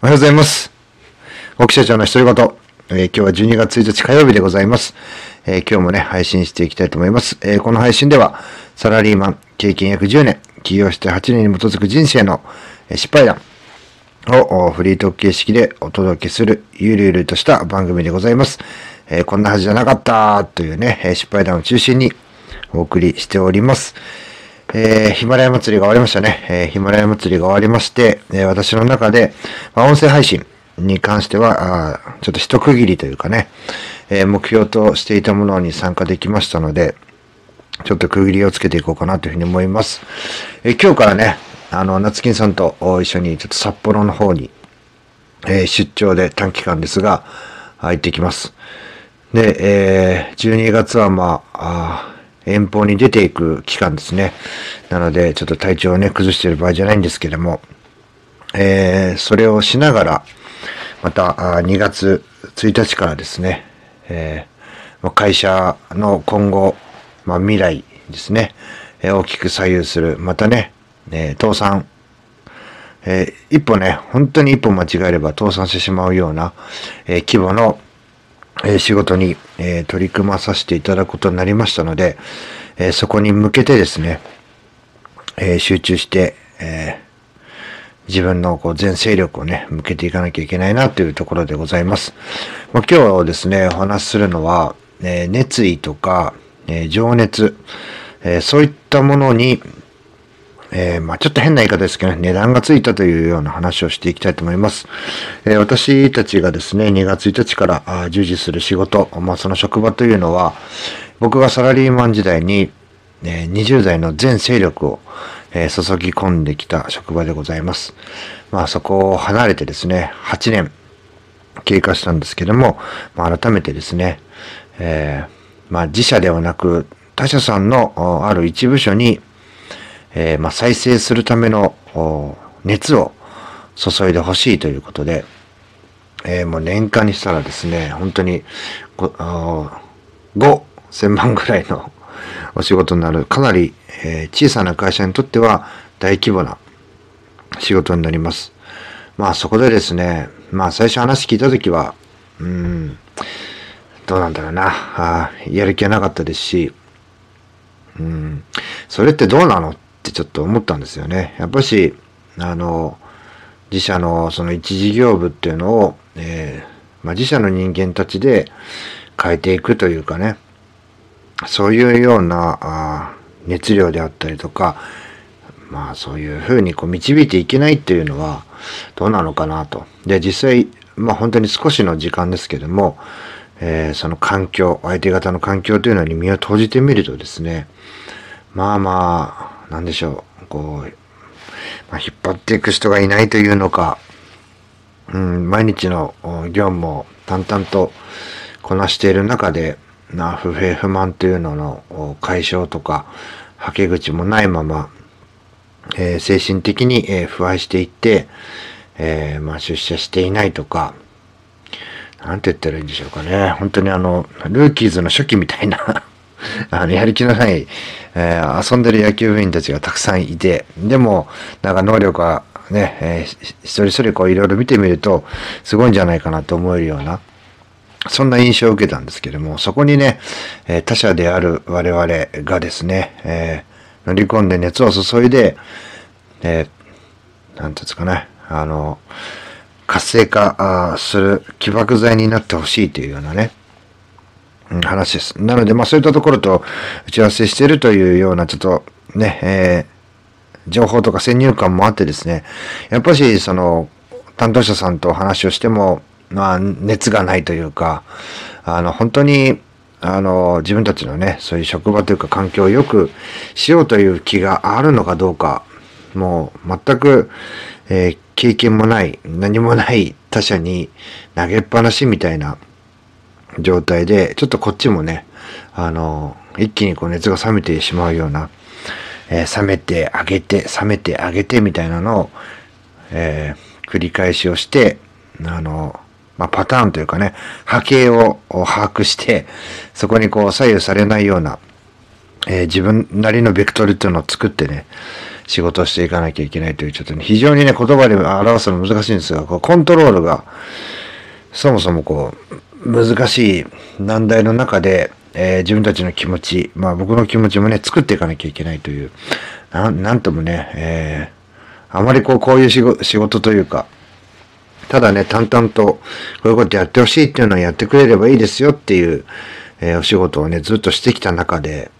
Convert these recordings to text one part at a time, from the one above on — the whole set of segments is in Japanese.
おはようございます。奥社長の独り言。えー今日は12月1日火曜日でございます。えー今日もね、配信していきたいと思います。えーこの配信では、サラリーマン、経験約10年、起業して8年に基づく人生の失敗談をフリートーク形式でお届けする、ゆるゆるとした番組でございます。えこんなはずじゃなかったというね、失敗談を中心にお送りしております。えーヒマラヤ祭りが終わりましたね。えーヒマラヤ祭りが終わりまして、えー私の中で、まあ、音声配信に関しては、あちょっと一区切りというかね、えー目標としていたものに参加できましたので、ちょっと区切りをつけていこうかなというふうに思います。えー今日からね、あの、夏金さんと一緒にちょっと札幌の方に、えー出張で短期間ですが、入ってきます。で、えー12月はまあ、あ遠方に出ていく期間ですね。なので、ちょっと体調をね、崩している場合じゃないんですけども、えーそれをしながら、また、2月1日からですね、えー会社の今後、まあ、未来ですね、えー大きく左右する、またね、えー倒産、えー一歩ね、本当に一歩間違えれば倒産してしまうような、えー規模の、え仕事に、え取り組まさせていただくことになりましたので、えそこに向けてですね、え集中して、え自分のこう全勢力をね、向けていかなきゃいけないなというところでございます。まあ、今日ですね、お話しするのは、え熱意とか、え情熱、えそういったものに、えーまあちょっと変な言い方ですけどね、値段がついたというような話をしていきたいと思います。えー私たちがですね、2月1日からあ従事する仕事、まあその職場というのは、僕がサラリーマン時代に、えー20代の全勢力を、えー注ぎ込んできた職場でございます。まあそこを離れてですね、8年経過したんですけども、まあ、改めてですね、えーまあ自社ではなく他社さんのある一部署に、えーまあ、再生するための熱を注いでほしいということで、えーもう年間にしたらですね、本当に5000万ぐらいのお仕事になる、かなり、えー小さな会社にとっては大規模な仕事になります。まあそこでですね、まあ最初話聞いたときは、うん、どうなんだろうな、あやる気はなかったですし、うん、それってどうなのってちょっと思ったんですよね。やっぱし、あの、自社のその一事業部っていうのを、えーまあ、自社の人間たちで変えていくというかね、そういうような熱量であったりとか、まあそういうふうにこう導いていけないっていうのはどうなのかなと。で、実際、まあ本当に少しの時間ですけども、えーその環境、相手方の環境というのに身を投じてみるとですね、まあまあ、なんでしょう、こう、まあ、引っ張っていく人がいないというのか、うん、毎日の業務を淡々とこなしている中で、な不平不満というのの解消とか、はけ口もないまま、えー精神的に、えー腐敗していって、えーまあ、出社していないとか、なんて言ったらいいんでしょうかね。本当にあの、ルーキーズの初期みたいな、あの、やる気のない、えー遊んでる野球部員たちがたくさんいて、でも、なんか能力はね、えー一人一人こういろいろ見てみると、すごいんじゃないかなと思えるような、そんな印象を受けたんですけども、そこにね、えー他者である我々がですね、えー乗り込んで熱を注いで、えーなんていうんですかね、あの、活性化する起爆剤になってほしいというようなね、話です。なので、まあそういったところと打ち合わせしてるというような、ちょっとね、えー情報とか先入観もあってですね、やっぱし、その、担当者さんと話をしても、まあ、熱がないというか、あの、本当に、あの、自分たちのね、そういう職場というか環境を良くしようという気があるのかどうか、もう全く、えー経験もない、何もない他者に投げっぱなしみたいな状態で、ちょっとこっちもね、あの、一気にこう熱が冷めてしまうような、えー冷めてあげて、冷めてあげてみたいなのを、えー繰り返しをして、あの、まあ、パターンというかね、波形を把握して、そこにこう左右されないような、えー自分なりのベクトルっていうのを作ってね、仕事をしていかなきゃいけないという、ちょっとね、非常にね、言葉で表すの難しいんですが、こうコントロールが、そもそもこう、難しい難題の中で、えー、自分たちの気持ち、まあ僕の気持ちもね、作っていかなきゃいけないという、な、なんともね、えー、あまりこう、こういう仕事仕事というか、ただね、淡々と、こういうことやってほしいっていうのはやってくれればいいですよっていう、えー、お仕事をね、ずっとしてきた中で、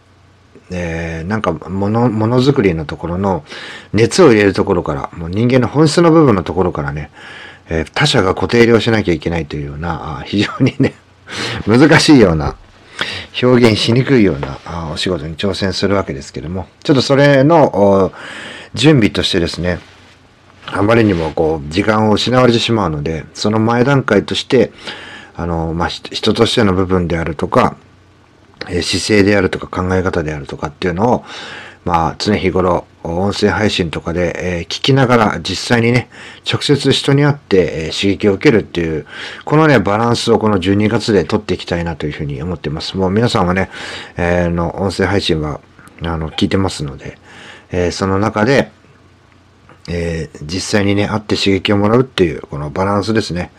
えー、なんか、もの、ものづくりのところの熱を入れるところから、もう人間の本質の部分のところからね、えー、他者が固定量しなきゃいけないというような、非常にね、難しいような、表現しにくいようなお仕事に挑戦するわけですけども、ちょっとそれの準備としてですね、あまりにもこう、時間を失われてしまうので、その前段階として、あの、まあ、人としての部分であるとか、姿勢であるとか考え方であるとかっていうのを、まあ、常日頃、音声配信とかで、え、聞きながら実際にね、直接人に会って、え、刺激を受けるっていう、このね、バランスをこの12月で取っていきたいなというふうに思ってます。もう皆さんはね、え、の、音声配信は、あの、聞いてますので、えその中で、え実際にね、会って刺激をもらうっていう、このバランスですね。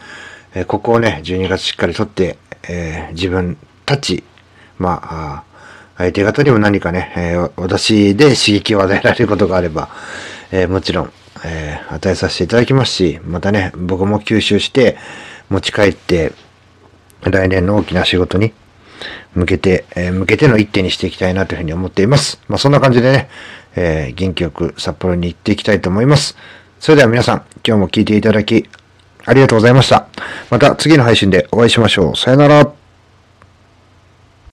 えここをね、12月しっかり取って、え自分たち、まあ、相手方にも何かね、えー、私で刺激を与えられることがあれば、えー、もちろん、えー、与えさせていただきますし、またね、僕も吸収して持ち帰って、来年の大きな仕事に向けて、えー、向けての一手にしていきたいなというふうに思っています。まあ、そんな感じでね、えー、元気よく札幌に行っていきたいと思います。それでは皆さん、今日も聞いていただき、ありがとうございました。また次の配信でお会いしましょう。さよなら。